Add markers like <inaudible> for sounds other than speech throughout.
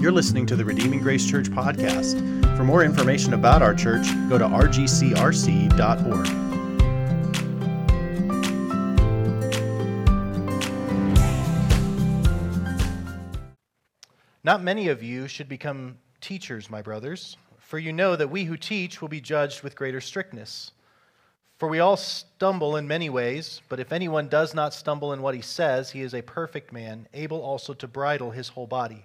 You're listening to the Redeeming Grace Church podcast. For more information about our church, go to rgcrc.org. Not many of you should become teachers, my brothers, for you know that we who teach will be judged with greater strictness. For we all stumble in many ways, but if anyone does not stumble in what he says, he is a perfect man, able also to bridle his whole body.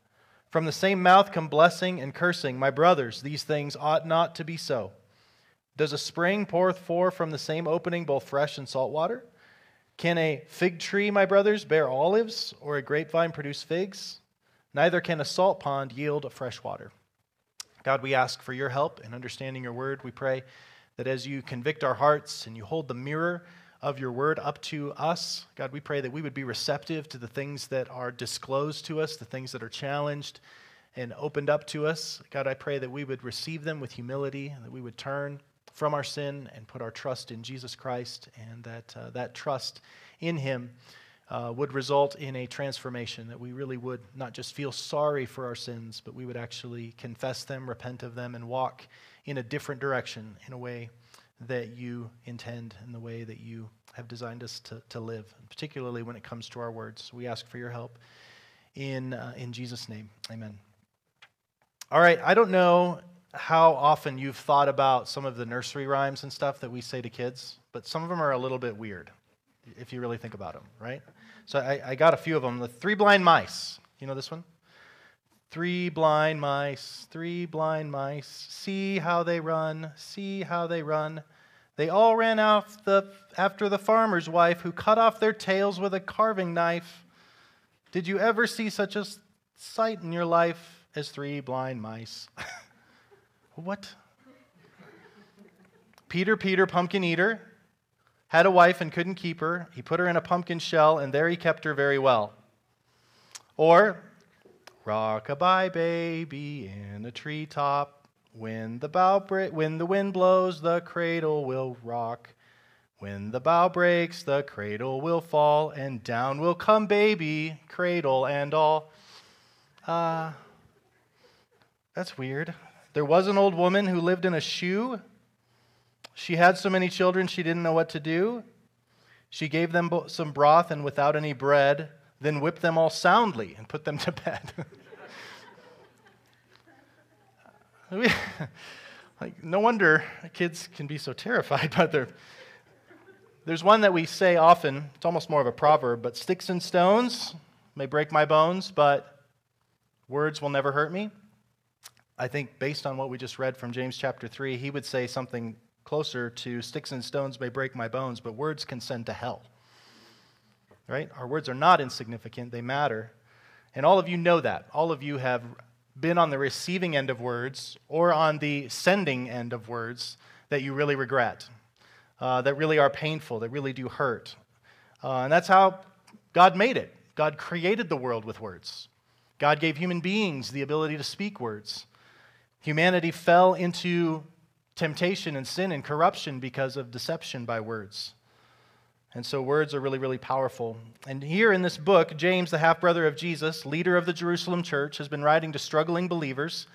From the same mouth come blessing and cursing. My brothers, these things ought not to be so. Does a spring pour forth from the same opening both fresh and salt water? Can a fig tree, my brothers, bear olives, or a grapevine produce figs? Neither can a salt pond yield fresh water. God, we ask for your help in understanding your word. We pray that as you convict our hearts and you hold the mirror, of your word up to us. God, we pray that we would be receptive to the things that are disclosed to us, the things that are challenged and opened up to us. God, I pray that we would receive them with humility, that we would turn from our sin and put our trust in Jesus Christ, and that uh, that trust in Him uh, would result in a transformation, that we really would not just feel sorry for our sins, but we would actually confess them, repent of them, and walk in a different direction in a way that you intend and the way that you have designed us to, to live, particularly when it comes to our words. We ask for your help in, uh, in Jesus' name. Amen. All right, I don't know how often you've thought about some of the nursery rhymes and stuff that we say to kids, but some of them are a little bit weird if you really think about them, right? So I, I got a few of them. The Three Blind Mice. You know this one? Three blind mice, three blind mice, see how they run, see how they run. They all ran off the, after the farmer's wife, who cut off their tails with a carving knife. Did you ever see such a sight in your life as three blind mice? <laughs> what? Peter, Peter, pumpkin eater, had a wife and couldn't keep her. He put her in a pumpkin shell, and there he kept her very well. Or Rock-a-bye baby in a treetop. When the bough bre- when the wind blows, the cradle will rock. When the bough breaks, the cradle will fall, and down will come baby, cradle and all. Uh, that's weird. There was an old woman who lived in a shoe. She had so many children she didn't know what to do. She gave them some broth and without any bread then whip them all soundly and put them <laughs> to bed. like, no wonder kids can be so terrified by their. There's one that we say often, it's almost more of a proverb, but sticks and stones may break my bones, but words will never hurt me. I think, based on what we just read from James chapter 3, he would say something closer to sticks and stones may break my bones, but words can send to hell right? Our words are not insignificant, they matter. And all of you know that. All of you have been on the receiving end of words or on the sending end of words that you really regret, uh, that really are painful, that really do hurt. Uh, and that's how God made it. God created the world with words. God gave human beings the ability to speak words. Humanity fell into temptation and sin and corruption because of deception by words. And so words are really, really powerful. And here in this book, James, the half brother of Jesus, leader of the Jerusalem church, has been writing to struggling believers,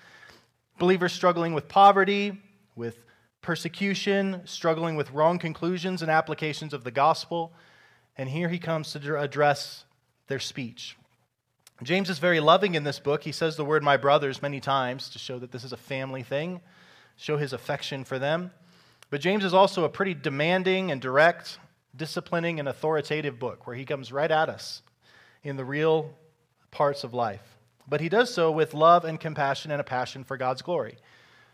believers struggling with poverty, with persecution, struggling with wrong conclusions and applications of the gospel. And here he comes to address their speech. James is very loving in this book. He says the word my brothers many times to show that this is a family thing, show his affection for them. But James is also a pretty demanding and direct, disciplining and authoritative book where he comes right at us in the real parts of life. But he does so with love and compassion and a passion for God's glory.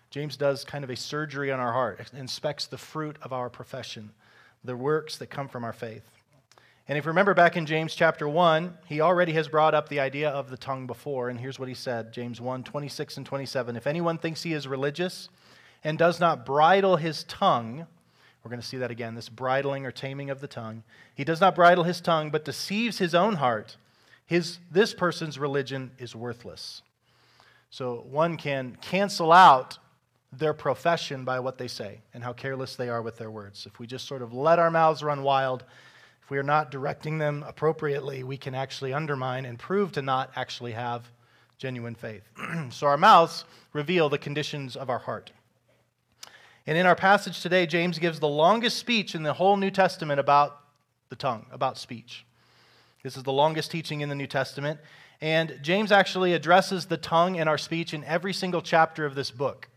James does kind of a surgery on our heart, inspects the fruit of our profession, the works that come from our faith. And if you remember back in James chapter 1, he already has brought up the idea of the tongue before. And here's what he said James 1 26 and 27. If anyone thinks he is religious and does not bridle his tongue, we're going to see that again this bridling or taming of the tongue. He does not bridle his tongue, but deceives his own heart. His, this person's religion is worthless. So one can cancel out their profession by what they say and how careless they are with their words. If we just sort of let our mouths run wild, if we are not directing them appropriately, we can actually undermine and prove to not actually have genuine faith. <clears throat> so our mouths reveal the conditions of our heart. And in our passage today, James gives the longest speech in the whole New Testament about the tongue, about speech. This is the longest teaching in the New Testament. And James actually addresses the tongue and our speech in every single chapter of this book.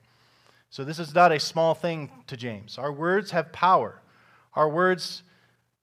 So this is not a small thing to James. Our words have power, our words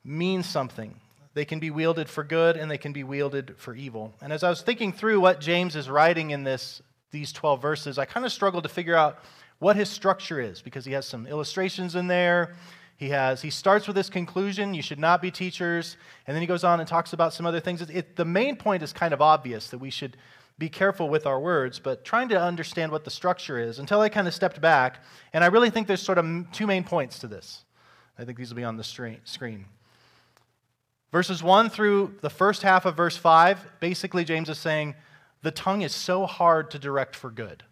mean something. They can be wielded for good and they can be wielded for evil. And as I was thinking through what James is writing in this, these 12 verses, I kind of struggled to figure out what his structure is because he has some illustrations in there. He has he starts with this conclusion, you should not be teachers, and then he goes on and talks about some other things. It, it, the main point is kind of obvious that we should be careful with our words, but trying to understand what the structure is until I kind of stepped back, and I really think there's sort of two main points to this. I think these will be on the screen. Verses 1 through the first half of verse 5, basically, James is saying the tongue is so hard to direct for good.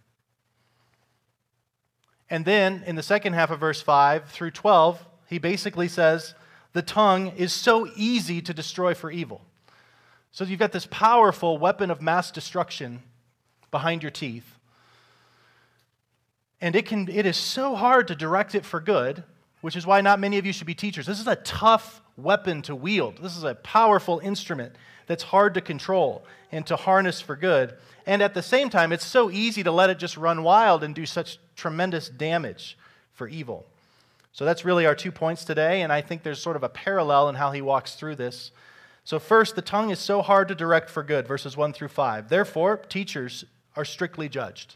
And then in the second half of verse 5 through 12, he basically says the tongue is so easy to destroy for evil. So you've got this powerful weapon of mass destruction behind your teeth. And it, can, it is so hard to direct it for good, which is why not many of you should be teachers. This is a tough weapon to wield. This is a powerful instrument that's hard to control and to harness for good. And at the same time, it's so easy to let it just run wild and do such tremendous damage for evil. So that's really our two points today, and I think there's sort of a parallel in how he walks through this. So, first, the tongue is so hard to direct for good, verses 1 through 5. Therefore, teachers are strictly judged.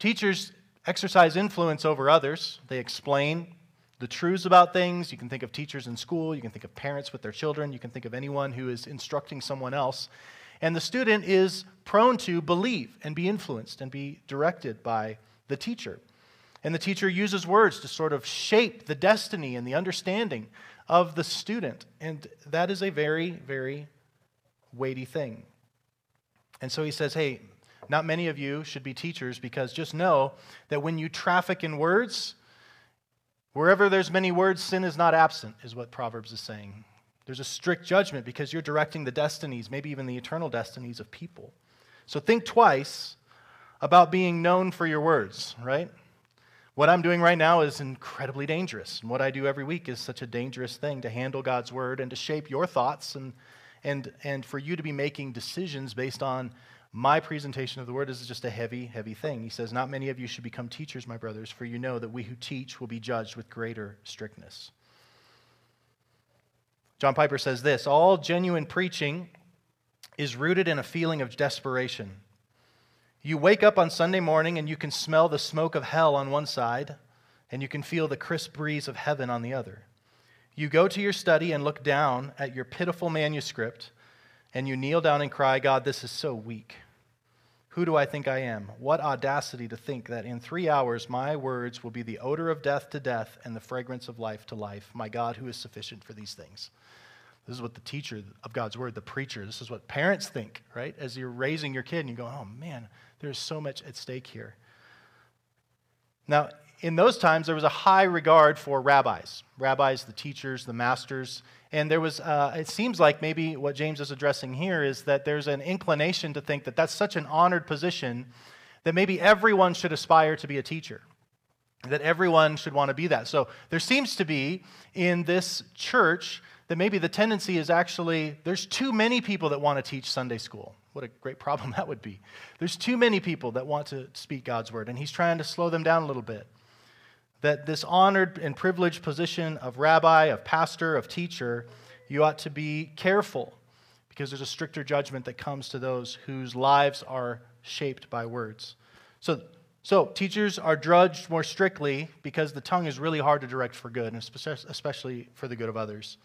Teachers exercise influence over others, they explain the truths about things. You can think of teachers in school, you can think of parents with their children, you can think of anyone who is instructing someone else. And the student is prone to believe and be influenced and be directed by the teacher. And the teacher uses words to sort of shape the destiny and the understanding of the student. And that is a very, very weighty thing. And so he says, hey, not many of you should be teachers because just know that when you traffic in words, wherever there's many words, sin is not absent, is what Proverbs is saying. There's a strict judgment because you're directing the destinies, maybe even the eternal destinies of people. So think twice about being known for your words, right? What I'm doing right now is incredibly dangerous. And what I do every week is such a dangerous thing to handle God's word and to shape your thoughts and, and, and for you to be making decisions based on my presentation of the word is just a heavy, heavy thing. He says, Not many of you should become teachers, my brothers, for you know that we who teach will be judged with greater strictness. John Piper says this All genuine preaching is rooted in a feeling of desperation you wake up on Sunday morning and you can smell the smoke of hell on one side, and you can feel the crisp breeze of heaven on the other. You go to your study and look down at your pitiful manuscript, and you kneel down and cry, God, this is so weak. Who do I think I am? What audacity to think that in three hours my words will be the odor of death to death and the fragrance of life to life. My God, who is sufficient for these things. This is what the teacher of God's word, the preacher, this is what parents think, right? As you're raising your kid and you go, oh man, there's so much at stake here. Now, in those times, there was a high regard for rabbis, rabbis, the teachers, the masters. And there was, uh, it seems like maybe what James is addressing here is that there's an inclination to think that that's such an honored position that maybe everyone should aspire to be a teacher, that everyone should want to be that. So there seems to be in this church that maybe the tendency is actually there's too many people that want to teach Sunday school. What a great problem <laughs> that would be. There's too many people that want to speak God's word, and he's trying to slow them down a little bit. that this honored and privileged position of rabbi, of pastor, of teacher, you ought to be careful because there's a stricter judgment that comes to those whose lives are shaped by words. So, so teachers are judged more strictly because the tongue is really hard to direct for good, and especially for the good of others.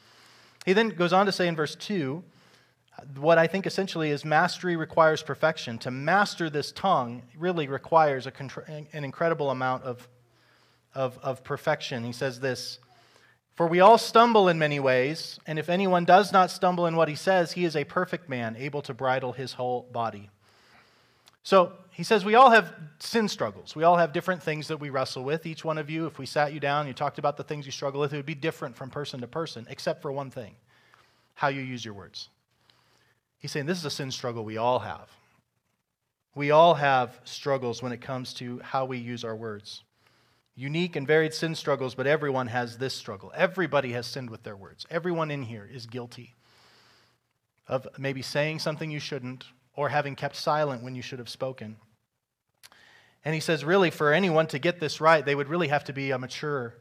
He then goes on to say in verse 2 what I think essentially is mastery requires perfection. To master this tongue really requires an incredible amount of, of, of perfection. He says this For we all stumble in many ways, and if anyone does not stumble in what he says, he is a perfect man, able to bridle his whole body. So he says we all have sin struggles. We all have different things that we wrestle with. Each one of you, if we sat you down and you talked about the things you struggle with, it would be different from person to person, except for one thing how you use your words. He's saying this is a sin struggle we all have. We all have struggles when it comes to how we use our words. Unique and varied sin struggles, but everyone has this struggle. Everybody has sinned with their words. Everyone in here is guilty of maybe saying something you shouldn't or having kept silent when you should have spoken. And he says, really, for anyone to get this right, they would really have to be a mature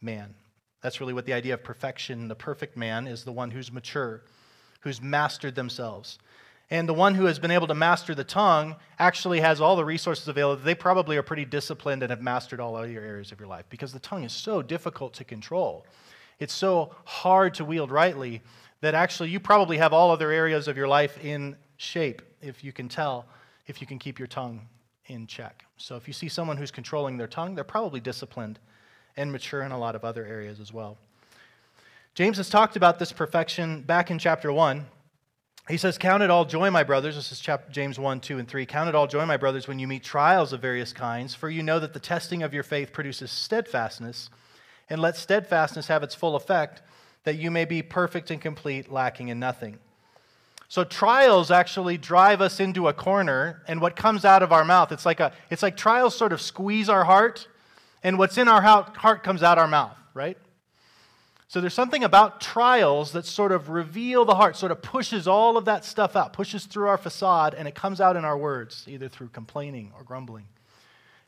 man. That's really what the idea of perfection, the perfect man, is the one who's mature who's mastered themselves. And the one who has been able to master the tongue actually has all the resources available. They probably are pretty disciplined and have mastered all other areas of your life because the tongue is so difficult to control. It's so hard to wield rightly that actually you probably have all other areas of your life in shape if you can tell, if you can keep your tongue in check. So if you see someone who's controlling their tongue, they're probably disciplined and mature in a lot of other areas as well. James has talked about this perfection back in chapter 1. He says, Count it all joy, my brothers. This is James 1, 2, and 3. Count it all joy, my brothers, when you meet trials of various kinds, for you know that the testing of your faith produces steadfastness. And let steadfastness have its full effect, that you may be perfect and complete, lacking in nothing. So trials actually drive us into a corner, and what comes out of our mouth, it's like, a, it's like trials sort of squeeze our heart, and what's in our heart comes out our mouth, right? So there's something about trials that sort of reveal the heart, sort of pushes all of that stuff out, pushes through our facade, and it comes out in our words, either through complaining or grumbling,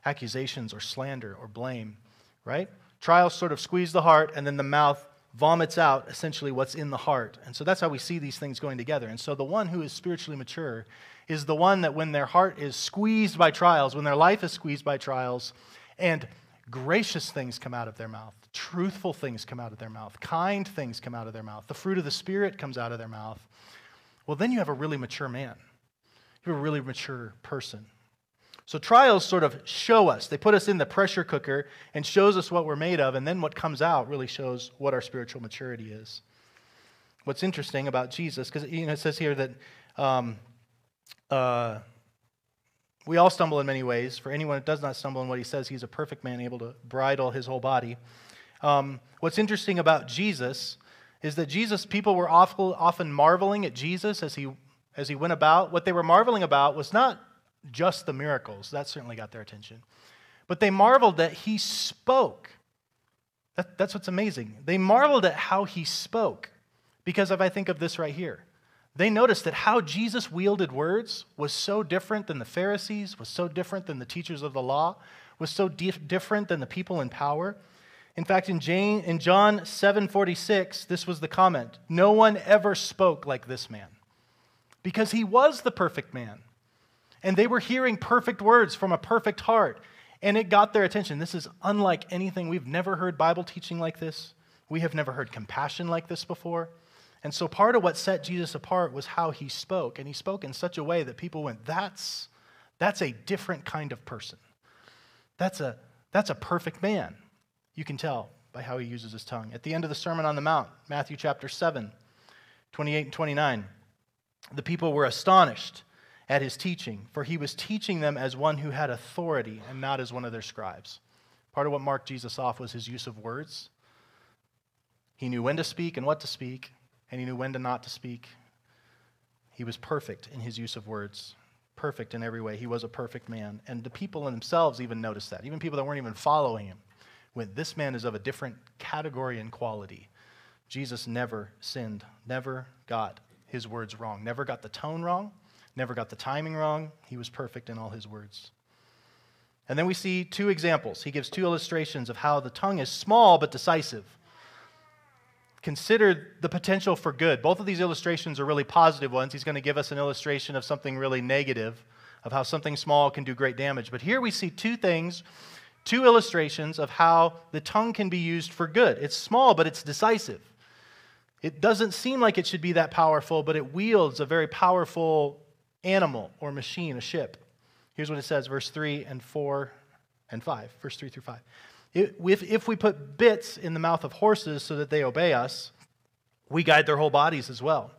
accusations or slander or blame, right? Trials sort of squeeze the heart, and then the mouth vomits out essentially what's in the heart. And so that's how we see these things going together. And so the one who is spiritually mature is the one that when their heart is squeezed by trials, when their life is squeezed by trials, and gracious things come out of their mouth, truthful things come out of their mouth, kind things come out of their mouth, the fruit of the Spirit comes out of their mouth, well, then you have a really mature man. You have a really mature person. So trials sort of show us. They put us in the pressure cooker and shows us what we're made of, and then what comes out really shows what our spiritual maturity is. What's interesting about Jesus, because you know, it says here that um, uh, we all stumble in many ways. For anyone that does not stumble in what he says, he's a perfect man, able to bridle his whole body. Um, what's interesting about Jesus is that Jesus, people were often marveling at Jesus as he, as he went about. What they were marveling about was not just the miracles, that certainly got their attention, but they marveled that he spoke. That, that's what's amazing. They marveled at how he spoke because if I think, of this right here. They noticed that how Jesus wielded words was so different than the Pharisees, was so different than the teachers of the law, was so dif- different than the people in power. In fact, in, Jane, in John 7:46, this was the comment. No one ever spoke like this man. Because he was the perfect man. And they were hearing perfect words from a perfect heart. And it got their attention. This is unlike anything. We've never heard Bible teaching like this. We have never heard compassion like this before. And so part of what set Jesus apart was how he spoke. And he spoke in such a way that people went, that's, that's a different kind of person. That's a, that's a perfect man. You can tell by how he uses his tongue. At the end of the Sermon on the Mount, Matthew chapter 7, 28 and 29, the people were astonished at his teaching, for he was teaching them as one who had authority and not as one of their scribes. Part of what marked Jesus off was his use of words. He knew when to speak and what to speak, and he knew when to not to speak. He was perfect in his use of words, perfect in every way. He was a perfect man. And the people themselves even noticed that. Even people that weren't even following him went, This man is of a different category and quality. Jesus never sinned, never got his words wrong, never got the tone wrong, never got the timing wrong. He was perfect in all his words. And then we see two examples. He gives two illustrations of how the tongue is small but decisive. Consider the potential for good. Both of these illustrations are really positive ones. He's going to give us an illustration of something really negative, of how something small can do great damage. But here we see two things, two illustrations of how the tongue can be used for good. It's small, but it's decisive. It doesn't seem like it should be that powerful, but it wields a very powerful animal or machine, a ship. Here's what it says, verse 3 and 4 and 5, verse 3 through 5. If, if we put bits in the mouth of horses so that they obey us, we guide their whole bodies as well.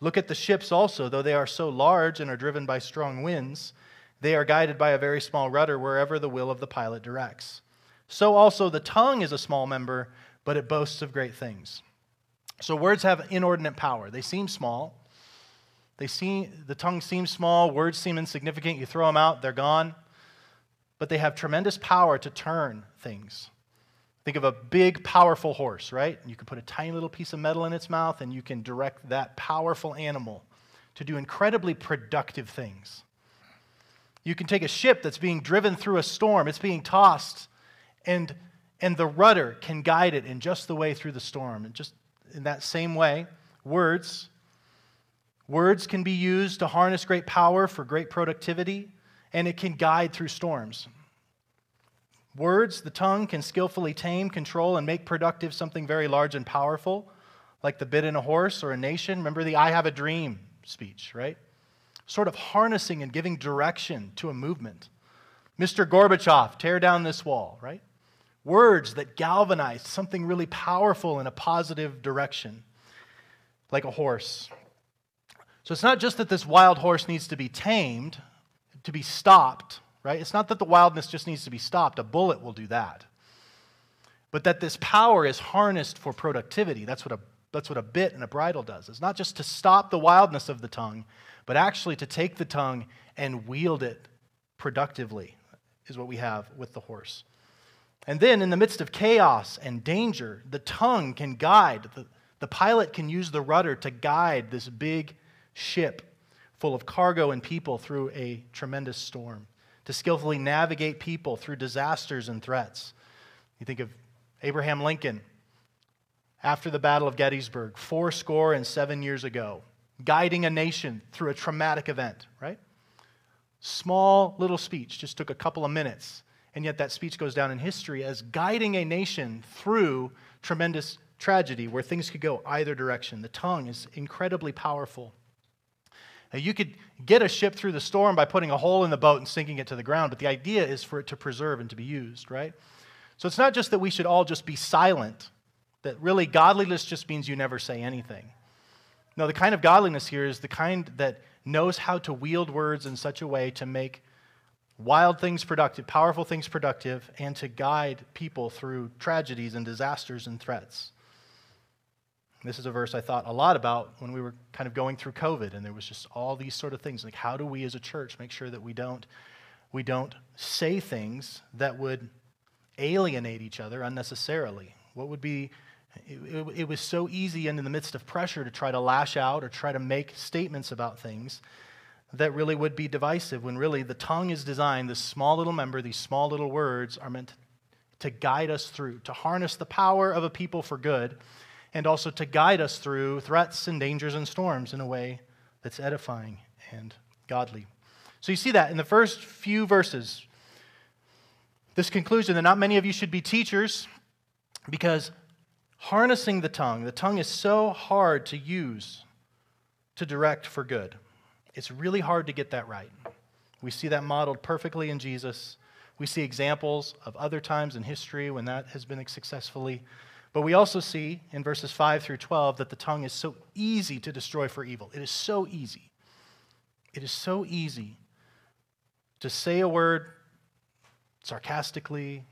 Look at the ships also, though they are so large and are driven by strong winds, they are guided by a very small rudder wherever the will of the pilot directs. So also the tongue is a small member, but it boasts of great things. So words have inordinate power. They seem small. They seem, the tongue seems small, words seem insignificant. You throw them out, they're gone but they have tremendous power to turn things. Think of a big, powerful horse, right? You can put a tiny little piece of metal in its mouth and you can direct that powerful animal to do incredibly productive things. You can take a ship that's being driven through a storm, it's being tossed, and, and the rudder can guide it in just the way through the storm. And just in that same way, words. Words can be used to harness great power for great productivity and it can guide through storms. Words, the tongue, can skillfully tame, control, and make productive something very large and powerful, like the bit in a horse or a nation. Remember the I have a dream speech, right? Sort of harnessing and giving direction to a movement. Mr. Gorbachev, tear down this wall, right? Words that galvanize something really powerful in a positive direction, like a horse. So it's not just that this wild horse needs to be tamed, to be stopped, right? It's not that the wildness just needs to be stopped, a bullet will do that. But that this power is harnessed for productivity. That's what a, that's what a bit and a bridle does. It's not just to stop the wildness of the tongue, but actually to take the tongue and wield it productively, is what we have with the horse. And then, in the midst of chaos and danger, the tongue can guide. The, the pilot can use the rudder to guide this big ship full of cargo and people through a tremendous storm, to skillfully navigate people through disasters and threats. You think of Abraham Lincoln after the Battle of Gettysburg, four score and seven years ago, guiding a nation through a traumatic event, right? Small little speech, just took a couple of minutes, and yet that speech goes down in history as guiding a nation through tremendous tragedy where things could go either direction. The tongue is incredibly powerful. You could get a ship through the storm by putting a hole in the boat and sinking it to the ground, but the idea is for it to preserve and to be used, right? So it's not just that we should all just be silent, that really godliness just means you never say anything. No, the kind of godliness here is the kind that knows how to wield words in such a way to make wild things productive, powerful things productive, and to guide people through tragedies and disasters and threats. This is a verse I thought a lot about when we were kind of going through COVID, and there was just all these sort of things. Like, how do we as a church make sure that we don't, we don't say things that would alienate each other unnecessarily? What would be, it, it, it was so easy and in the midst of pressure to try to lash out or try to make statements about things that really would be divisive when really the tongue is designed, this small little member, these small little words are meant to guide us through, to harness the power of a people for good and also to guide us through threats and dangers and storms in a way that's edifying and godly. So you see that in the first few verses. This conclusion that not many of you should be teachers because harnessing the tongue, the tongue is so hard to use to direct for good. It's really hard to get that right. We see that modeled perfectly in Jesus. We see examples of other times in history when that has been successfully but we also see in verses 5 through 12 that the tongue is so easy to destroy for evil. It is so easy. It is so easy to say a word sarcastically,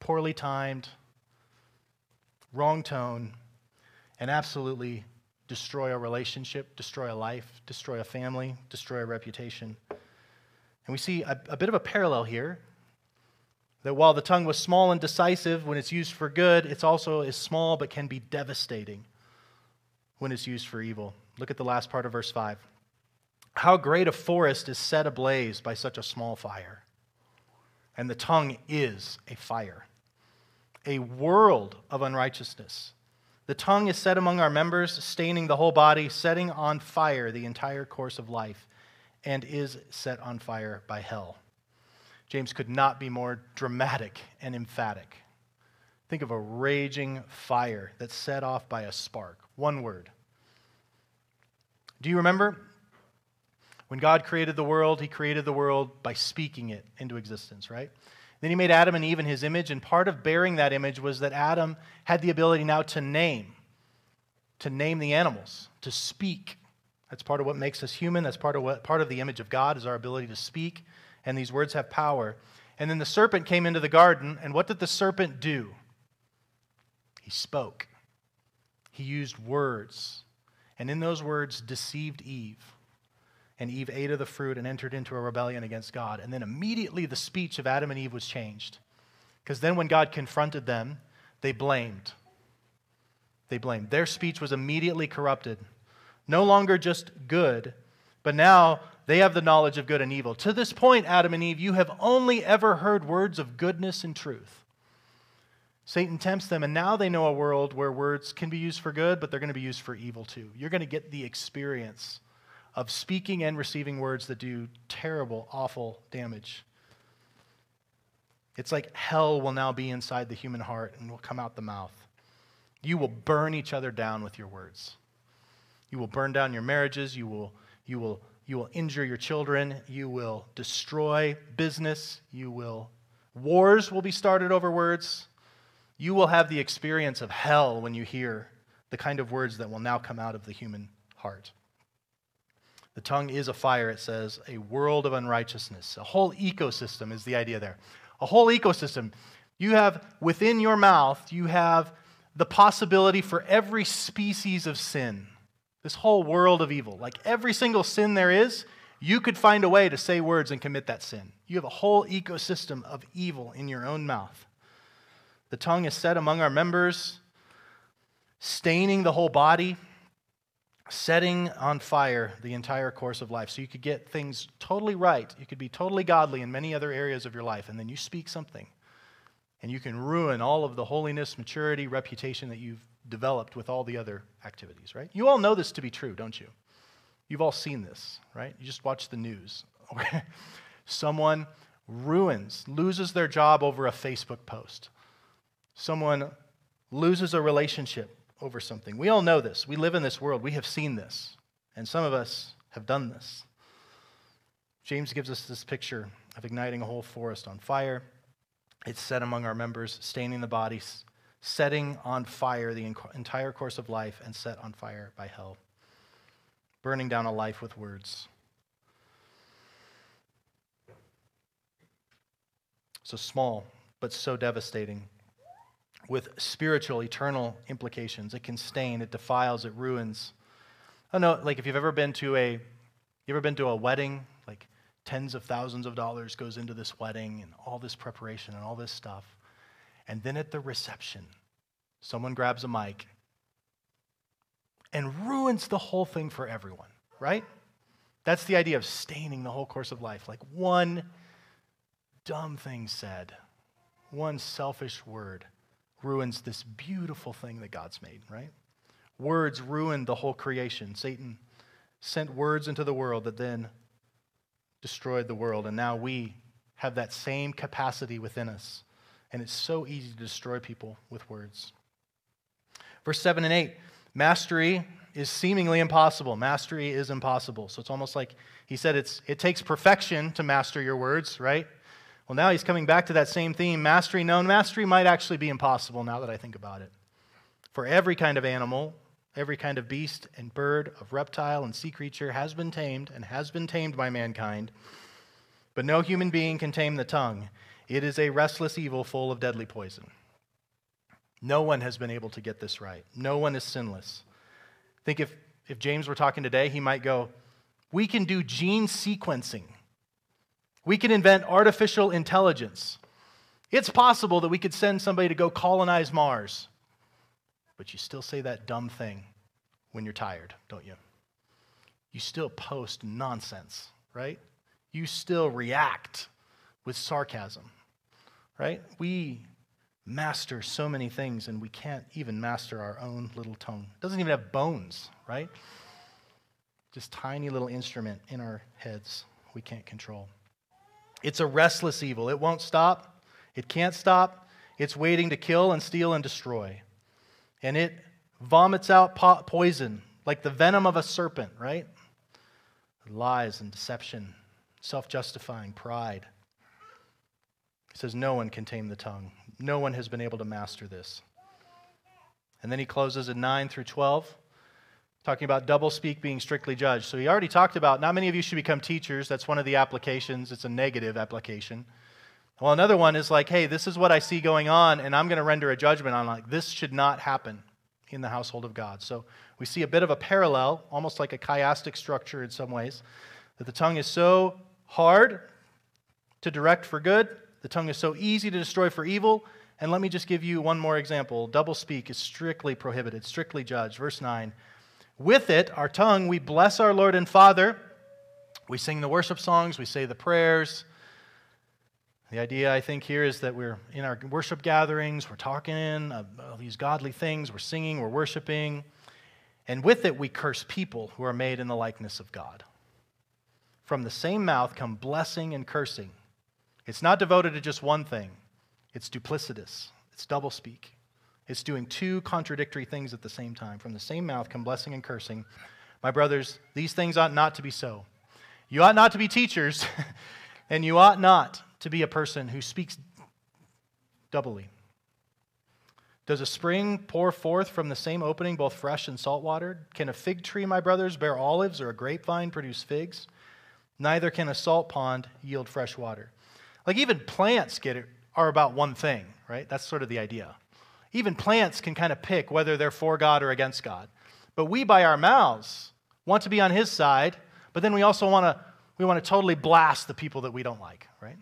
poorly timed, wrong tone, and absolutely destroy a relationship, destroy a life, destroy a family, destroy a reputation. And we see a, a bit of a parallel here that while the tongue was small and decisive when it's used for good, it's also is small but can be devastating when it's used for evil. Look at the last part of verse 5. How great a forest is set ablaze by such a small fire. and the tongue is a fire, a world of unrighteousness. The tongue is set among our members, staining the whole body, setting on fire the entire course of life, and is set on fire by hell. James could not be more dramatic and emphatic. Think of a raging fire that's set off by a spark. One word. Do you remember? When God created the world, He created the world by speaking it into existence, right? Then He made Adam and Eve in His image, and part of bearing that image was that Adam had the ability now to name, to name the animals, to speak. That's part of what makes us human. That's part of what part of the image of God is our ability to speak, and these words have power. And then the serpent came into the garden, and what did the serpent do? He spoke. He used words, and in those words deceived Eve. And Eve ate of the fruit and entered into a rebellion against God. And then immediately the speech of Adam and Eve was changed. Because then when God confronted them, they blamed. They blamed. Their speech was immediately corrupted. No longer just good, but now they have the knowledge of good and evil. To this point, Adam and Eve, you have only ever heard words of goodness and truth. Satan tempts them, and now they know a world where words can be used for good, but they're going to be used for evil too. You're going to get the experience of speaking and receiving words that do terrible, awful damage. It's like hell will now be inside the human heart and will come out the mouth. You will burn each other down with your words. You will burn down your marriages. You will, you will, you will injure your children. You will destroy business. You will, wars will be started over words. You will have the experience of hell when you hear the kind of words that will now come out of the human heart. The tongue is a fire, it says, a world of unrighteousness. A whole ecosystem is the idea there. A whole ecosystem. You have within your mouth, you have the possibility for every species of sin. This whole world of evil. Like every single sin there is, you could find a way to say words and commit that sin. You have a whole ecosystem of evil in your own mouth. The tongue is set among our members, staining the whole body setting on fire the entire course of life. So you could get things totally right. You could be totally godly in many other areas of your life, and then you speak something, and you can ruin all of the holiness, maturity, reputation that you've developed with all the other activities, right? You all know this to be true, don't you? You've all seen this, right? You just watch the news. <laughs> Okay. Someone ruins, loses their job over a Facebook post. Someone loses a relationship over something. We all know this. We live in this world. We have seen this. And some of us have done this. James gives us this picture of igniting a whole forest on fire. It's set among our members, staining the bodies, setting on fire the entire course of life, and set on fire by hell, burning down a life with words. So small, but so devastating with spiritual, eternal implications. It can stain, it defiles, it ruins. I don't know, like if you've ever been to a, you ever been to a wedding? Like tens of thousands of dollars goes into this wedding and all this preparation and all this stuff. And then at the reception, someone grabs a mic and ruins the whole thing for everyone, right? That's the idea of staining the whole course of life. Like one dumb thing said, one selfish word ruins this beautiful thing that God's made, right? Words ruined the whole creation. Satan sent words into the world that then destroyed the world. And now we have that same capacity within us. And it's so easy to destroy people with words. Verse 7 and 8 mastery is seemingly impossible. Mastery is impossible. So it's almost like he said it's, it takes perfection to master your words, right? Well, now he's coming back to that same theme mastery. known mastery might actually be impossible now that I think about it. For every kind of animal, every kind of beast and bird, of reptile and sea creature has been tamed and has been tamed by mankind. But no human being can tame the tongue. It is a restless evil full of deadly poison. No one has been able to get this right. No one is sinless. Think if, if James were talking today, he might go, We can do gene sequencing we can invent artificial intelligence. It's possible that we could send somebody to go colonize Mars. But you still say that dumb thing when you're tired, don't you? You still post nonsense, right? You still react with sarcasm. right? We master so many things and we can't even master our own little tongue. It doesn't even have bones, right? Just tiny little instrument in our heads we can't control. It's a restless evil. It won't stop. It can't stop. It's waiting to kill and steal and destroy. And it vomits out po- poison like the venom of a serpent, right? Lies and deception, self justifying pride. He says, No one can tame the tongue. No one has been able to master this. And then he closes in 9 through 12, talking about double speak being strictly judged. So he already talked about not many of you should become teachers. That's one of the applications, it's a negative application. Well, another one is like, hey, this is what I see going on, and I'm going to render a judgment on like this should not happen in the household of God. So we see a bit of a parallel, almost like a chiastic structure in some ways, that the tongue is so hard to direct for good, the tongue is so easy to destroy for evil. And let me just give you one more example. Double speak is strictly prohibited, strictly judged. Verse 9. With it, our tongue, we bless our Lord and Father. We sing the worship songs, we say the prayers. The idea, I think, here is that we're in our worship gatherings, we're talking about these godly things, we're singing, we're worshiping. And with it, we curse people who are made in the likeness of God. From the same mouth come blessing and cursing. It's not devoted to just one thing, it's duplicitous, it's doublespeak. It's doing two contradictory things at the same time. From the same mouth come blessing and cursing. My brothers, these things ought not to be so. You ought not to be teachers, <laughs> and you ought not to be a person who speaks doubly. Does a spring pour forth from the same opening both fresh and salt water? Can a fig tree, my brothers, bear olives or a grapevine produce figs? Neither can a salt pond yield fresh water. Like even plants get it, are about one thing, right? That's sort of the idea. Even plants can kind of pick whether they're for God or against God. But we, by our mouths, want to be on His side, but then we also want to we want to totally blast the people that we don't like, right?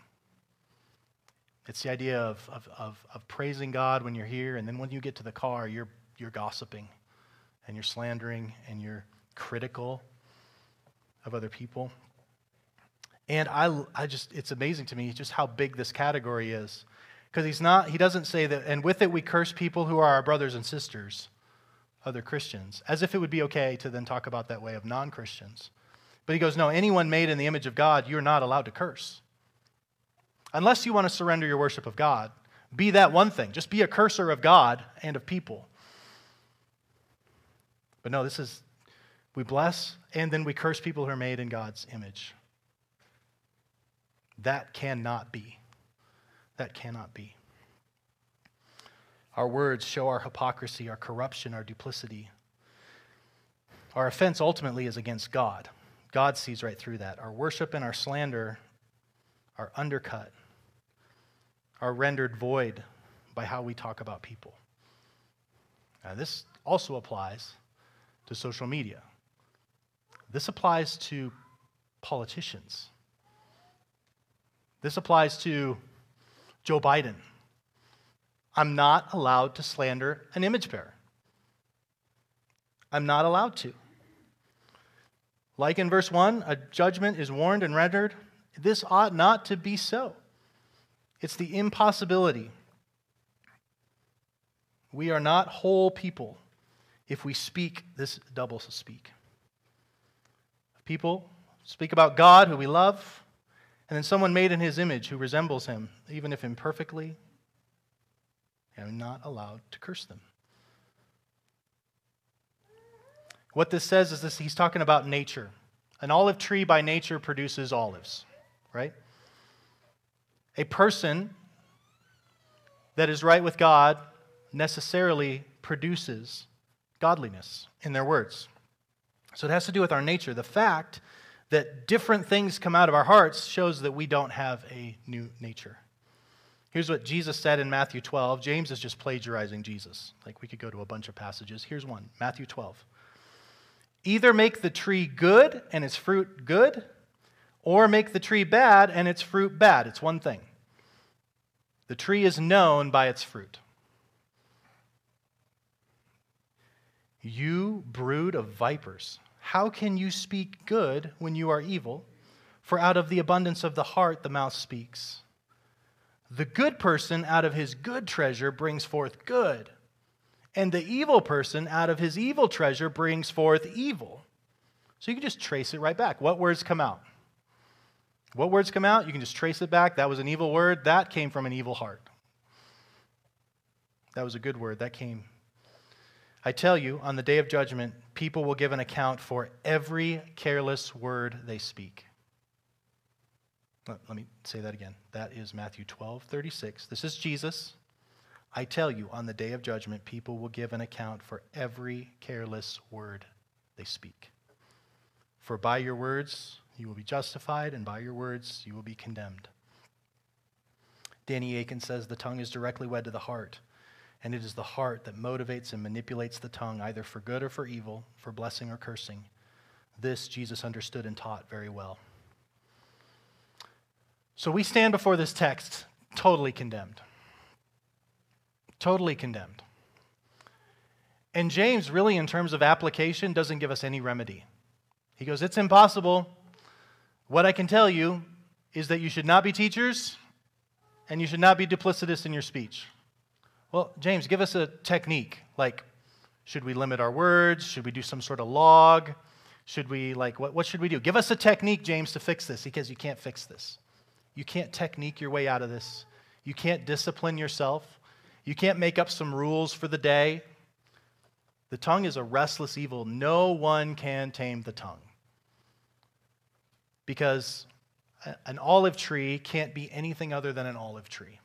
It's the idea of, of, of, of, praising God when you're here, and then when you get to the car, you're, you're gossiping and you're slandering and you're critical of other people. And I, I just, it's amazing to me just how big this category is. Because he's not, he doesn't say that, and with it we curse people who are our brothers and sisters, other Christians, as if it would be okay to then talk about that way of non Christians. But he goes, no, anyone made in the image of God, you're not allowed to curse. Unless you want to surrender your worship of God, be that one thing. Just be a curser of God and of people. But no, this is, we bless and then we curse people who are made in God's image. That cannot be. That cannot be. Our words show our hypocrisy, our corruption, our duplicity. Our offense ultimately is against God. God sees right through that. Our worship and our slander are undercut, are rendered void by how we talk about people. Now, this also applies to social media. This applies to politicians. This applies to Joe Biden. I'm not allowed to slander an image bearer. I'm not allowed to. Like in verse 1, a judgment is warned and rendered. This ought not to be so. It's the impossibility. We are not whole people if we speak this double speak. People speak about God, who we love, and then someone made in his image who resembles him, even if imperfectly, am not allowed to curse them. What this says is this he's talking about nature. An olive tree by nature produces olives, right? A person that is right with God necessarily produces godliness in their words. So it has to do with our nature. The fact that different things come out of our hearts shows that we don't have a new nature. Here's what Jesus said in Matthew 12. James is just plagiarizing Jesus. Like we could go to a bunch of passages. Here's one Matthew 12. Either make the tree good and its fruit good, or make the tree bad and its fruit bad. It's one thing. The tree is known by its fruit. You brood of vipers, how can you speak good when you are evil? For out of the abundance of the heart the mouth speaks. The good person out of his good treasure brings forth good, and the evil person out of his evil treasure brings forth evil. So you can just trace it right back. What words come out? What words come out? You can just trace it back. That was an evil word. That came from an evil heart. That was a good word. That came. I tell you, on the day of judgment, people will give an account for every careless word they speak. Let me say that again. That is Matthew 12, 36. This is Jesus. I tell you, on the day of judgment, people will give an account for every careless word they speak. For by your words you will be justified, and by your words you will be condemned. Danny Akin says the tongue is directly wed to the heart, and it is the heart that motivates and manipulates the tongue, either for good or for evil, for blessing or cursing. This Jesus understood and taught very well. So we stand before this text totally condemned. Totally condemned. And James, really, in terms of application, doesn't give us any remedy. He goes, It's impossible. What I can tell you is that you should not be teachers and you should not be duplicitous in your speech. Well, James, give us a technique. Like, should we limit our words? Should we do some sort of log? Should we, like, what, what should we do? Give us a technique, James, to fix this because you can't fix this. You can't technique your way out of this. You can't discipline yourself. You can't make up some rules for the day. The tongue is a restless evil. No one can tame the tongue. Because an olive tree can't be anything other than an olive tree.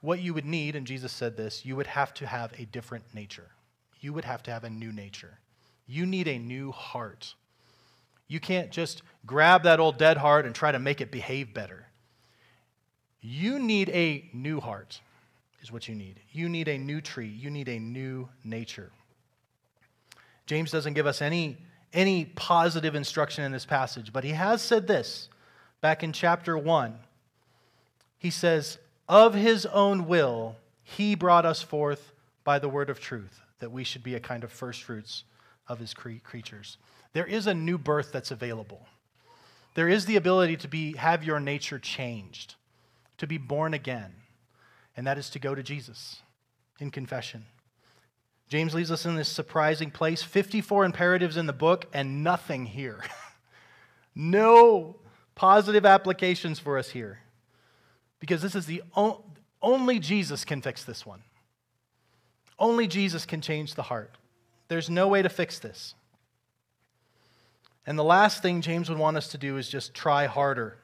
What you would need, and Jesus said this, you would have to have a different nature. You would have to have a new nature. You need a new heart. You can't just grab that old dead heart and try to make it behave better. You need a new heart, is what you need. You need a new tree. You need a new nature. James doesn't give us any, any positive instruction in this passage, but he has said this back in chapter 1. He says, Of his own will, he brought us forth by the word of truth, that we should be a kind of first fruits of his cre- creatures there is a new birth that's available. There is the ability to be, have your nature changed, to be born again, and that is to go to Jesus in confession. James leaves us in this surprising place 54 imperatives in the book, and nothing here. <laughs> no positive applications for us here. Because this is the only Jesus can fix this one. Only Jesus can change the heart. There's no way to fix this. And the last thing James would want us to do is just try harder.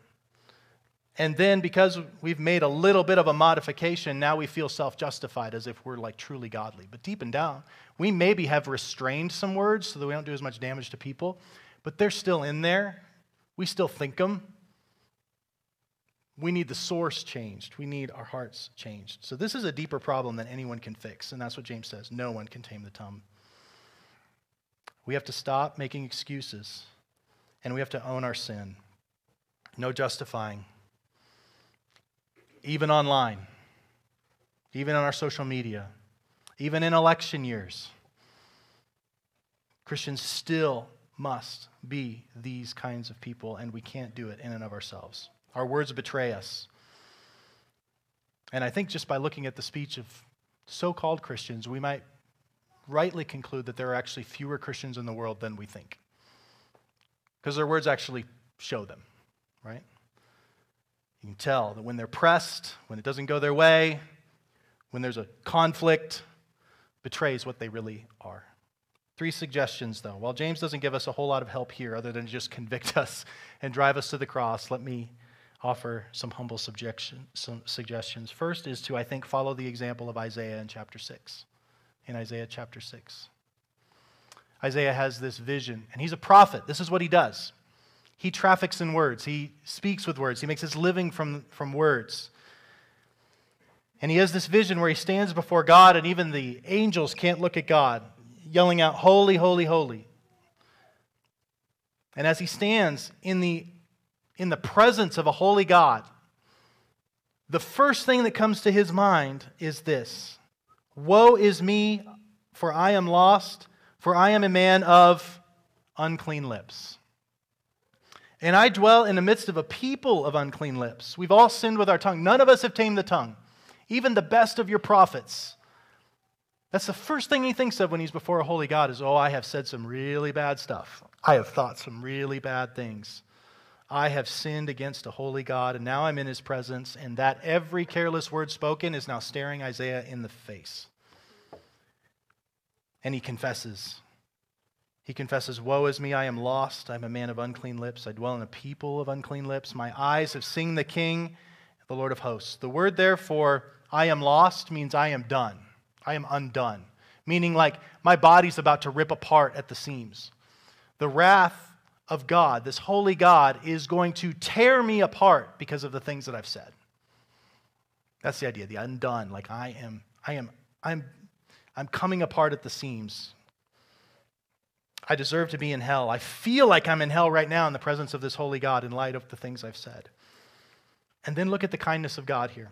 And then, because we've made a little bit of a modification, now we feel self justified as if we're like truly godly. But deep and down, we maybe have restrained some words so that we don't do as much damage to people, but they're still in there. We still think them. We need the source changed. We need our hearts changed. So, this is a deeper problem than anyone can fix. And that's what James says no one can tame the tongue. We have to stop making excuses and we have to own our sin. No justifying. Even online, even on our social media, even in election years. Christians still must be these kinds of people, and we can't do it in and of ourselves. Our words betray us. And I think just by looking at the speech of so called Christians, we might rightly conclude that there are actually fewer Christians in the world than we think. Because their words actually show them, right? You can tell that when they're pressed, when it doesn't go their way, when there's a conflict, betrays what they really are. Three suggestions, though. While James doesn't give us a whole lot of help here other than just convict <laughs> us and drive us to the cross, let me offer some humble subjection, some suggestions. First is to, I think, follow the example of Isaiah in chapter 6 in Isaiah chapter 6. Isaiah has this vision, and he's a prophet. This is what he does. He traffics in words, he speaks with words, he makes his living from, from words. And he has this vision where he stands before God, and even the angels can't look at God, yelling out, Holy, holy, holy. And as he stands in the, in the presence of a holy God, the first thing that comes to his mind is this Woe is me, for I am lost, for I am a man of unclean lips. And I dwell in the midst of a people of unclean lips. We've all sinned with our tongue. None of us have tamed the tongue, even the best of your prophets. That's the first thing he thinks of when he's before a holy God is, oh, I have said some really bad stuff. I have thought some really bad things. I have sinned against a holy God, and now I'm in his presence, and that every careless word spoken is now staring Isaiah in the face. And he confesses. He confesses, Woe is me, I am lost. I'm a man of unclean lips. I dwell in a people of unclean lips. My eyes have seen the King, the Lord of hosts. The word, therefore, I am lost means I am done. I am undone, meaning like my body's about to rip apart at the seams. The wrath of God, this holy God, is going to tear me apart because of the things that I've said. That's the idea, the undone. Like I am, I am, I'm, I'm coming apart at the seams. I deserve to be in hell. I feel like I'm in hell right now in the presence of this holy God in light of the things I've said. And then look at the kindness of God here.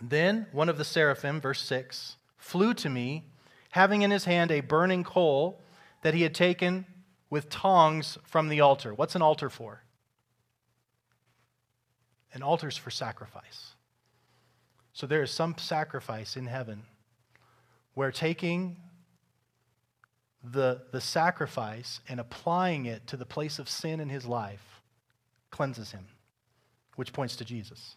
Then one of the seraphim, verse 6, flew to me, having in his hand a burning coal that he had taken with tongs from the altar. What's an altar for? An altar's for sacrifice. So there is some sacrifice in heaven where taking the, the sacrifice and applying it to the place of sin in his life cleanses him, which points to Jesus.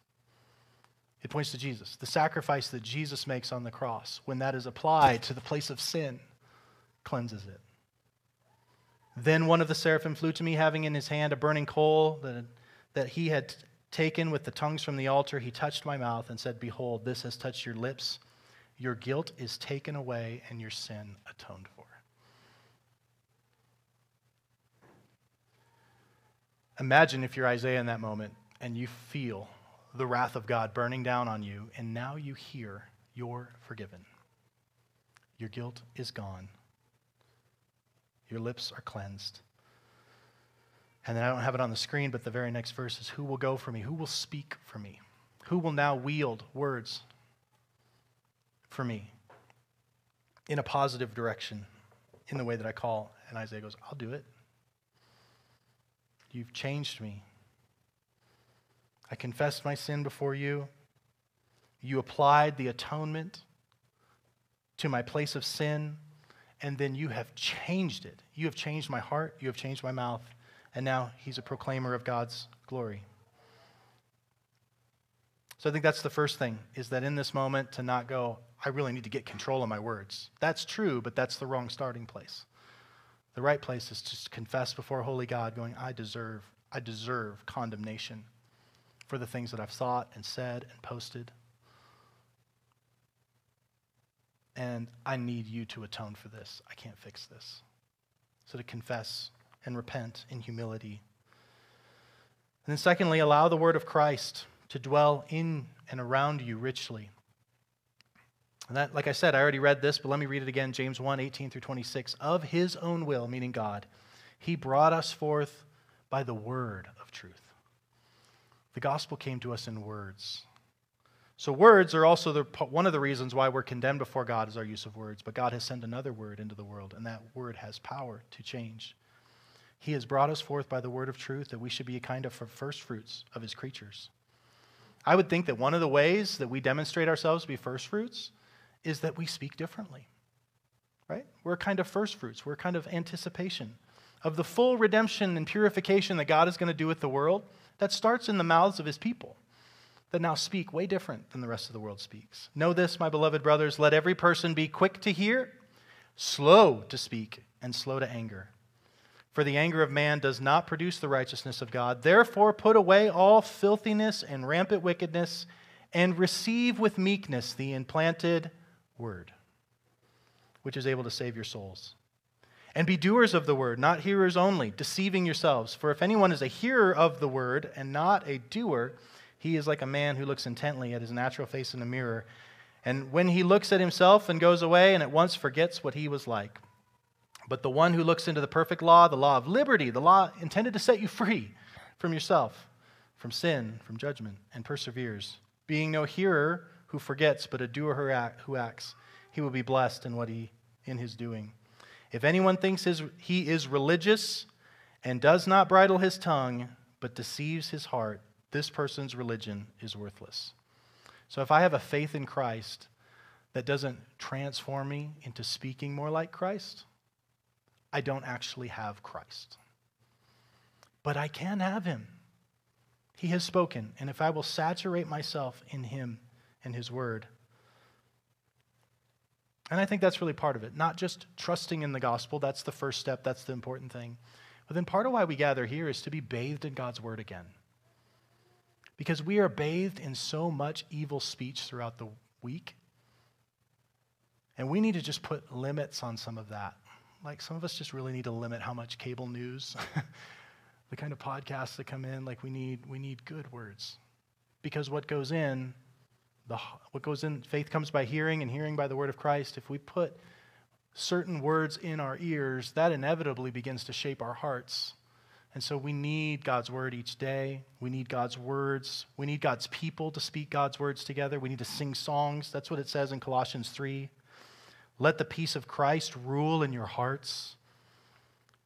It points to Jesus. The sacrifice that Jesus makes on the cross, when that is applied to the place of sin, cleanses it. Then one of the seraphim flew to me, having in his hand a burning coal that, that he had taken with the tongues from the altar. He touched my mouth and said, Behold, this has touched your lips. Your guilt is taken away and your sin atoned for. Imagine if you're Isaiah in that moment and you feel the wrath of God burning down on you, and now you hear you're forgiven. Your guilt is gone. Your lips are cleansed. And then I don't have it on the screen, but the very next verse is Who will go for me? Who will speak for me? Who will now wield words for me in a positive direction in the way that I call? And Isaiah goes, I'll do it. You've changed me. I confessed my sin before you. You applied the atonement to my place of sin and then you have changed it. You have changed my heart, you have changed my mouth, and now he's a proclaimer of God's glory. So I think that's the first thing is that in this moment to not go, I really need to get control of my words. That's true, but that's the wrong starting place. The right place is to confess before holy God, going, I deserve, I deserve condemnation for the things that I've thought and said and posted. And I need you to atone for this. I can't fix this. So to confess and repent in humility. And then, secondly, allow the word of Christ to dwell in and around you richly. And that, like I said, I already read this, but let me read it again James 1 18 through 26. Of his own will, meaning God, he brought us forth by the word of truth. The gospel came to us in words. So, words are also the, one of the reasons why we're condemned before God is our use of words. But God has sent another word into the world, and that word has power to change. He has brought us forth by the word of truth that we should be a kind of first fruits of his creatures. I would think that one of the ways that we demonstrate ourselves to be first fruits is that we speak differently. Right? We're a kind of first fruits. We're a kind of anticipation of the full redemption and purification that God is going to do with the world that starts in the mouths of his people that now speak way different than the rest of the world speaks. Know this, my beloved brothers let every person be quick to hear, slow to speak, and slow to anger. For the anger of man does not produce the righteousness of God. Therefore, put away all filthiness and rampant wickedness, and receive with meekness the implanted word, which is able to save your souls. And be doers of the word, not hearers only, deceiving yourselves. For if anyone is a hearer of the word and not a doer, he is like a man who looks intently at his natural face in a mirror. And when he looks at himself and goes away and at once forgets what he was like. But the one who looks into the perfect law, the law of liberty, the law intended to set you free from yourself, from sin, from judgment, and perseveres, being no hearer who forgets, but a doer who acts, he will be blessed in what he in his doing. If anyone thinks his, he is religious and does not bridle his tongue, but deceives his heart, this person's religion is worthless. So if I have a faith in Christ that doesn't transform me into speaking more like Christ, I don't actually have Christ. But I can have him. He has spoken, and if I will saturate myself in him and his word, and I think that's really part of it. Not just trusting in the gospel, that's the first step, that's the important thing. But then part of why we gather here is to be bathed in God's word again. Because we are bathed in so much evil speech throughout the week. And we need to just put limits on some of that. Like some of us just really need to limit how much cable news, <laughs> the kind of podcasts that come in, like we need we need good words. Because what goes in the, what goes in, faith comes by hearing, and hearing by the word of Christ. If we put certain words in our ears, that inevitably begins to shape our hearts. And so we need God's word each day. We need God's words. We need God's people to speak God's words together. We need to sing songs. That's what it says in Colossians 3. Let the peace of Christ rule in your hearts,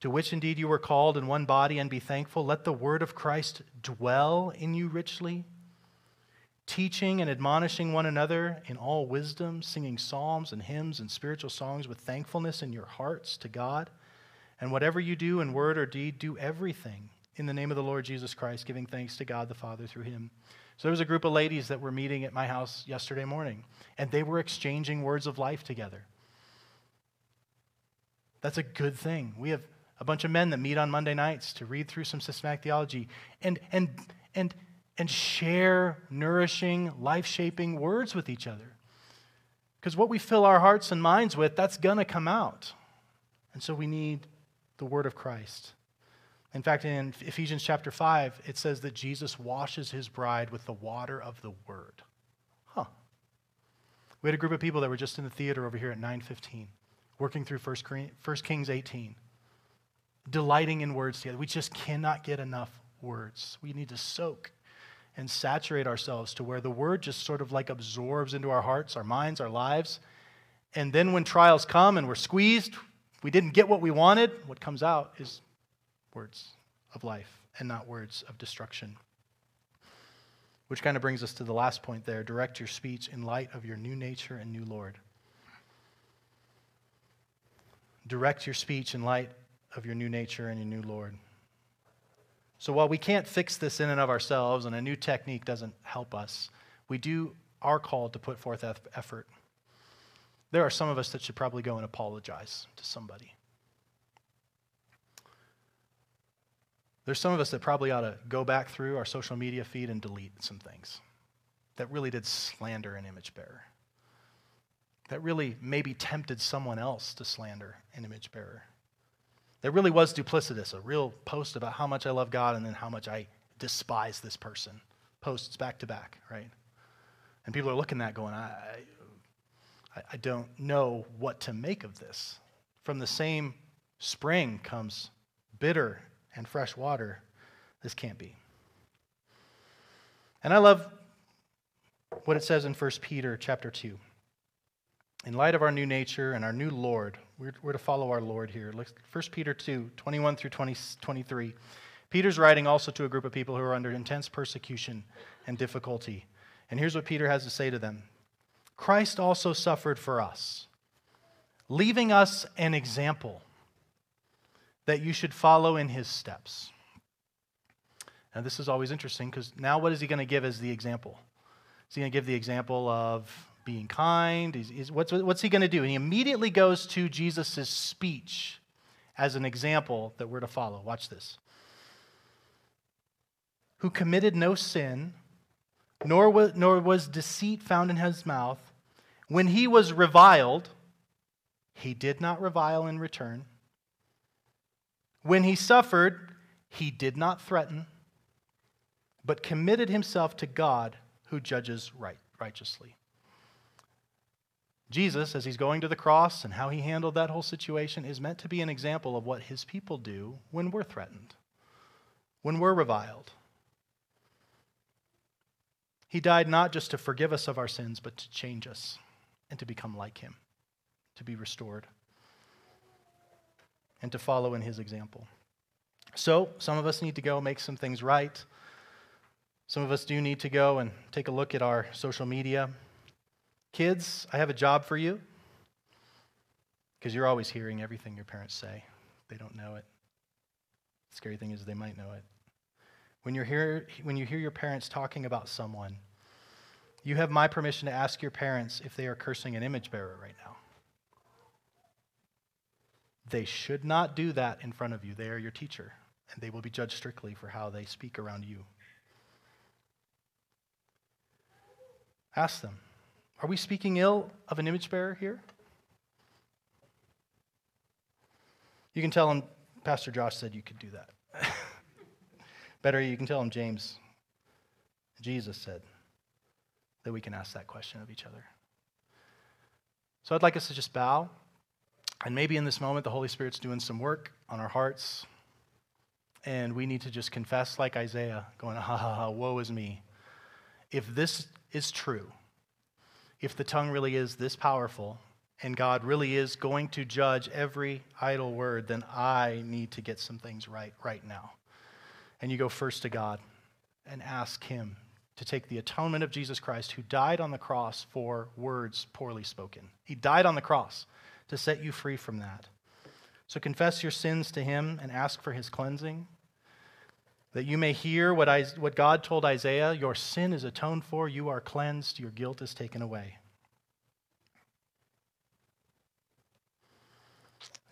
to which indeed you were called in one body, and be thankful. Let the word of Christ dwell in you richly teaching and admonishing one another in all wisdom, singing psalms and hymns and spiritual songs with thankfulness in your hearts to God. And whatever you do in word or deed, do everything in the name of the Lord Jesus Christ, giving thanks to God the Father through him. So there was a group of ladies that were meeting at my house yesterday morning, and they were exchanging words of life together. That's a good thing. We have a bunch of men that meet on Monday nights to read through some systematic theology. And and and and share nourishing, life shaping words with each other. Because what we fill our hearts and minds with, that's going to come out. And so we need the word of Christ. In fact, in Ephesians chapter 5, it says that Jesus washes his bride with the water of the word. Huh. We had a group of people that were just in the theater over here at 9:15, working through 1 Kings 18, delighting in words together. We just cannot get enough words. We need to soak and saturate ourselves to where the word just sort of like absorbs into our hearts, our minds, our lives. And then when trials come and we're squeezed, we didn't get what we wanted, what comes out is words of life and not words of destruction. Which kind of brings us to the last point there direct your speech in light of your new nature and new Lord. Direct your speech in light of your new nature and your new Lord. So while we can't fix this in and of ourselves and a new technique doesn't help us, we do are called to put forth effort. There are some of us that should probably go and apologize to somebody. There's some of us that probably ought to go back through our social media feed and delete some things that really did slander an image bearer, that really maybe tempted someone else to slander an image bearer. That really was duplicitous, a real post about how much I love God and then how much I despise this person. Posts back to back, right? And people are looking at that going, I, I, I don't know what to make of this. From the same spring comes bitter and fresh water. This can't be. And I love what it says in 1 Peter chapter 2 in light of our new nature and our new Lord, we're, we're to follow our Lord here. 1 Peter 2, 21 through 20, 23. Peter's writing also to a group of people who are under intense persecution and difficulty. And here's what Peter has to say to them Christ also suffered for us, leaving us an example that you should follow in his steps. Now, this is always interesting because now what is he going to give as the example? Is he going to give the example of being kind? He's, he's, what's, what's he going to do? And he immediately goes to Jesus' speech as an example that we're to follow. Watch this. Who committed no sin, nor was, nor was deceit found in his mouth. When he was reviled, he did not revile in return. When he suffered, he did not threaten, but committed himself to God who judges right, righteously. Jesus, as he's going to the cross and how he handled that whole situation, is meant to be an example of what his people do when we're threatened, when we're reviled. He died not just to forgive us of our sins, but to change us and to become like him, to be restored, and to follow in his example. So, some of us need to go make some things right. Some of us do need to go and take a look at our social media. Kids, I have a job for you because you're always hearing everything your parents say. They don't know it. The scary thing is they might know it. When, you're here, when you hear your parents talking about someone, you have my permission to ask your parents if they are cursing an image bearer right now. They should not do that in front of you. They are your teacher, and they will be judged strictly for how they speak around you. Ask them Are we speaking ill of an image bearer here? You can tell them, Pastor Josh said you could do that. <laughs> Better, you can tell them, James, Jesus said that we can ask that question of each other. So I'd like us to just bow. And maybe in this moment, the Holy Spirit's doing some work on our hearts. And we need to just confess, like Isaiah, going, ha ha ha, woe is me. If this is true, if the tongue really is this powerful, and God really is going to judge every idle word, then I need to get some things right right now. And you go first to God and ask Him to take the atonement of Jesus Christ, who died on the cross for words poorly spoken. He died on the cross to set you free from that. So confess your sins to Him and ask for His cleansing, that you may hear what, I, what God told Isaiah Your sin is atoned for, you are cleansed, your guilt is taken away.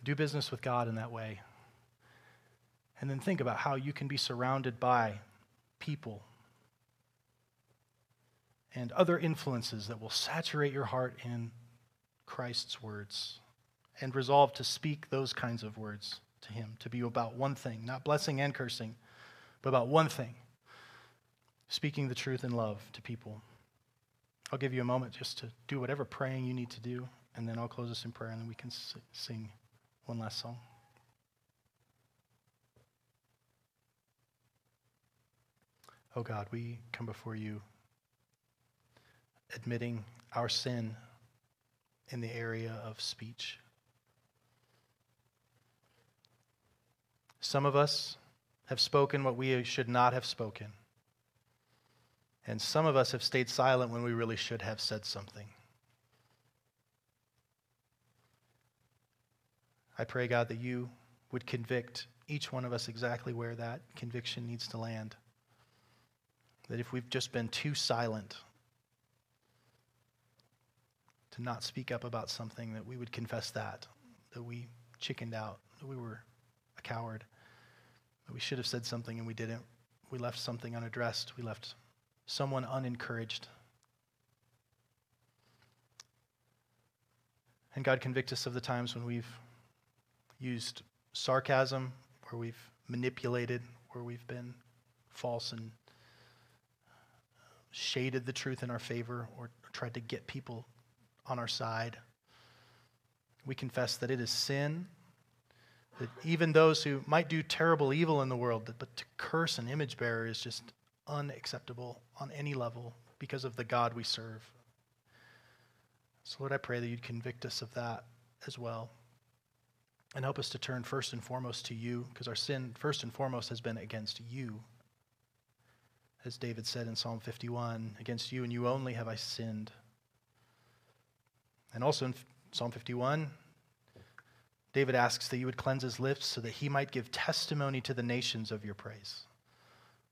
Do business with God in that way. And then think about how you can be surrounded by people and other influences that will saturate your heart in Christ's words and resolve to speak those kinds of words to Him, to be about one thing, not blessing and cursing, but about one thing speaking the truth in love to people. I'll give you a moment just to do whatever praying you need to do, and then I'll close us in prayer, and then we can sing one last song. Oh God, we come before you admitting our sin in the area of speech. Some of us have spoken what we should not have spoken. And some of us have stayed silent when we really should have said something. I pray, God, that you would convict each one of us exactly where that conviction needs to land. That if we've just been too silent not speak up about something, that we would confess that, that we chickened out, that we were a coward, that we should have said something and we didn't. We left something unaddressed, we left someone unencouraged. And God, convict us of the times when we've used sarcasm, where we've manipulated, where we've been false and shaded the truth in our favor or tried to get people on our side. We confess that it is sin, that even those who might do terrible evil in the world, but to curse an image bearer is just unacceptable on any level because of the God we serve. So, Lord, I pray that you'd convict us of that as well. And help us to turn first and foremost to you, because our sin, first and foremost, has been against you. As David said in Psalm 51, against you and you only have I sinned. And also in Psalm 51, David asks that you would cleanse his lips so that he might give testimony to the nations of your praise,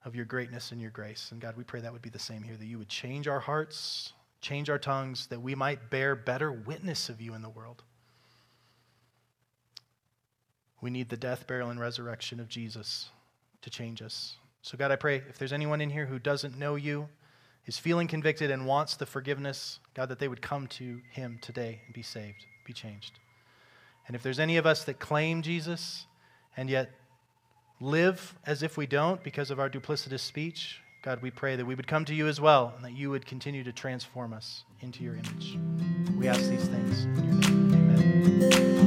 of your greatness and your grace. And God, we pray that would be the same here, that you would change our hearts, change our tongues, that we might bear better witness of you in the world. We need the death, burial, and resurrection of Jesus to change us. So, God, I pray if there's anyone in here who doesn't know you, is feeling convicted, and wants the forgiveness, God, that they would come to Him today and be saved, be changed. And if there's any of us that claim Jesus and yet live as if we don't because of our duplicitous speech, God, we pray that we would come to you as well and that you would continue to transform us into your image. We ask these things in your name. Amen.